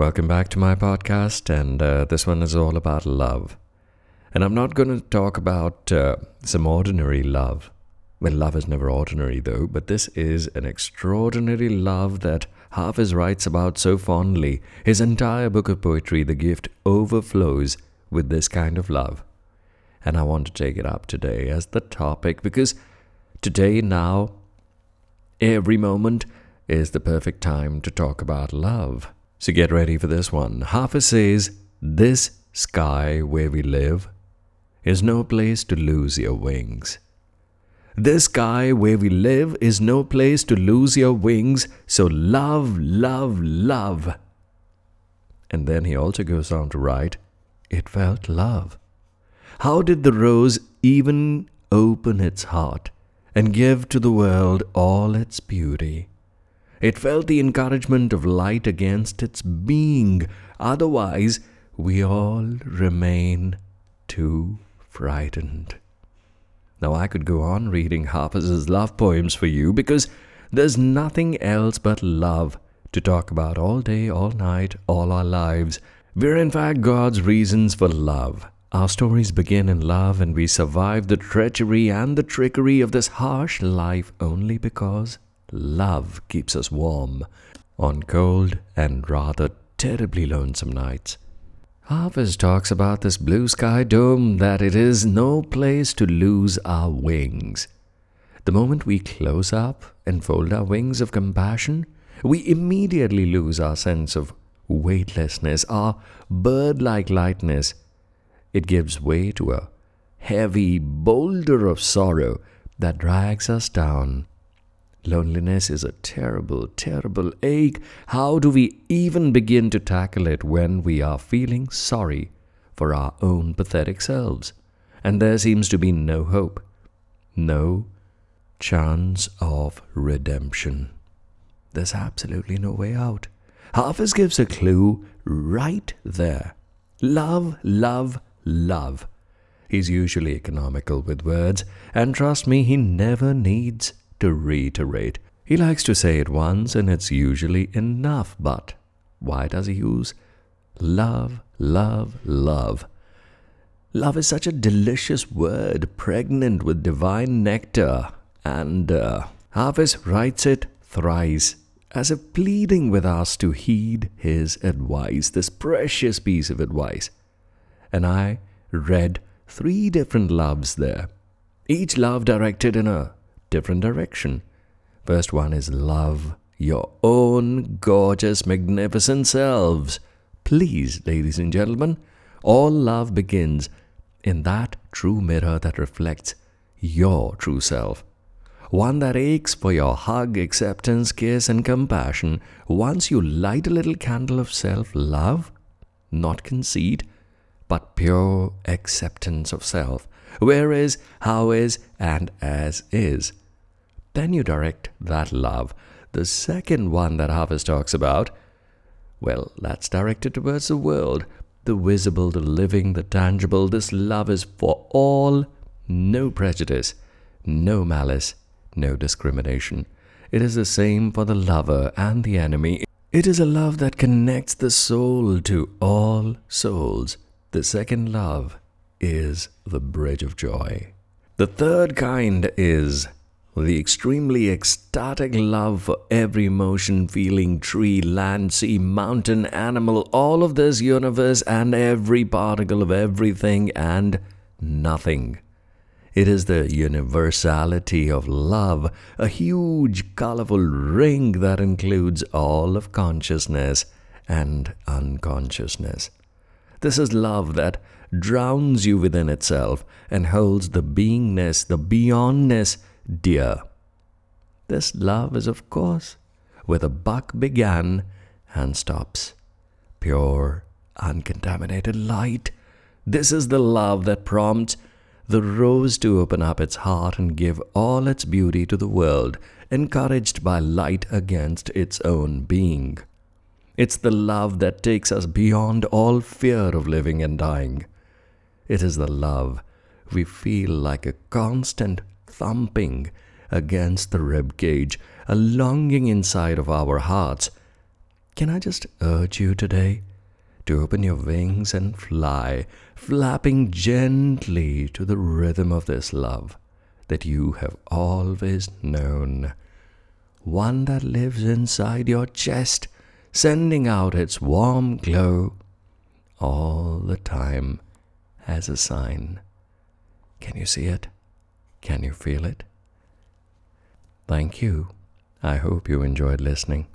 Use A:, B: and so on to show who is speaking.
A: Welcome back to my podcast, and uh, this one is all about love. And I'm not going to talk about uh, some ordinary love. Well, love is never ordinary, though, but this is an extraordinary love that Hafiz writes about so fondly. His entire book of poetry, The Gift, overflows with this kind of love. And I want to take it up today as the topic because today, now, every moment is the perfect time to talk about love. So get ready for this one. Hafiz says, This sky where we live is no place to lose your wings. This sky where we live is no place to lose your wings, so love, love, love. And then he also goes on to write, It felt love. How did the rose even open its heart and give to the world all its beauty? It felt the encouragement of light against its being, otherwise, we all remain too frightened. Now, I could go on reading Hafiz's love poems for you because there's nothing else but love to talk about all day, all night, all our lives. We're in fact God's reasons for love. Our stories begin in love, and we survive the treachery and the trickery of this harsh life only because love keeps us warm on cold and rather terribly lonesome nights. Hafiz talks about this blue sky dome that it is no place to lose our wings. The moment we close up and fold our wings of compassion, we immediately lose our sense of weightlessness, our bird like lightness. It gives way to a heavy boulder of sorrow that drags us down Loneliness is a terrible, terrible ache. How do we even begin to tackle it when we are feeling sorry for our own pathetic selves? And there seems to be no hope, no chance of redemption. There's absolutely no way out. Hafiz gives a clue right there. Love, love, love. He's usually economical with words, and trust me, he never needs to reiterate. He likes to say it once and it's usually enough, but why does he use love, love, love? Love is such a delicious word, pregnant with divine nectar, and uh, Hafiz writes it thrice as if pleading with us to heed his advice, this precious piece of advice. And I read three different loves there, each love directed in a different direction. First one is love your own gorgeous, magnificent selves. Please, ladies and gentlemen, all love begins in that true mirror that reflects your true self. One that aches for your hug, acceptance, kiss, and compassion once you light a little candle of self love, not conceit, but pure acceptance of self, where is, how is, and as is. Then you direct that love. The second one that Hafiz talks about, well, that's directed towards the world. The visible, the living, the tangible. This love is for all, no prejudice, no malice, no discrimination. It is the same for the lover and the enemy. It is a love that connects the soul to all souls. The second love is the bridge of joy. The third kind is the extremely ecstatic love for every motion, feeling, tree, land, sea, mountain, animal, all of this universe, and every particle of everything and nothing. It is the universality of love, a huge, colorful ring that includes all of consciousness and unconsciousness. This is love that drowns you within itself and holds the beingness, the beyondness, dear. This love is, of course, where the buck began and stops. Pure, uncontaminated light. This is the love that prompts the rose to open up its heart and give all its beauty to the world, encouraged by light against its own being. It's the love that takes us beyond all fear of living and dying. It is the love we feel like a constant thumping against the rib cage, a longing inside of our hearts. can I just urge you today to open your wings and fly, flapping gently to the rhythm of this love that you have always known? One that lives inside your chest, sending out its warm glow all the time as a sign. Can you see it? Can you feel it? Thank you. I hope you enjoyed listening.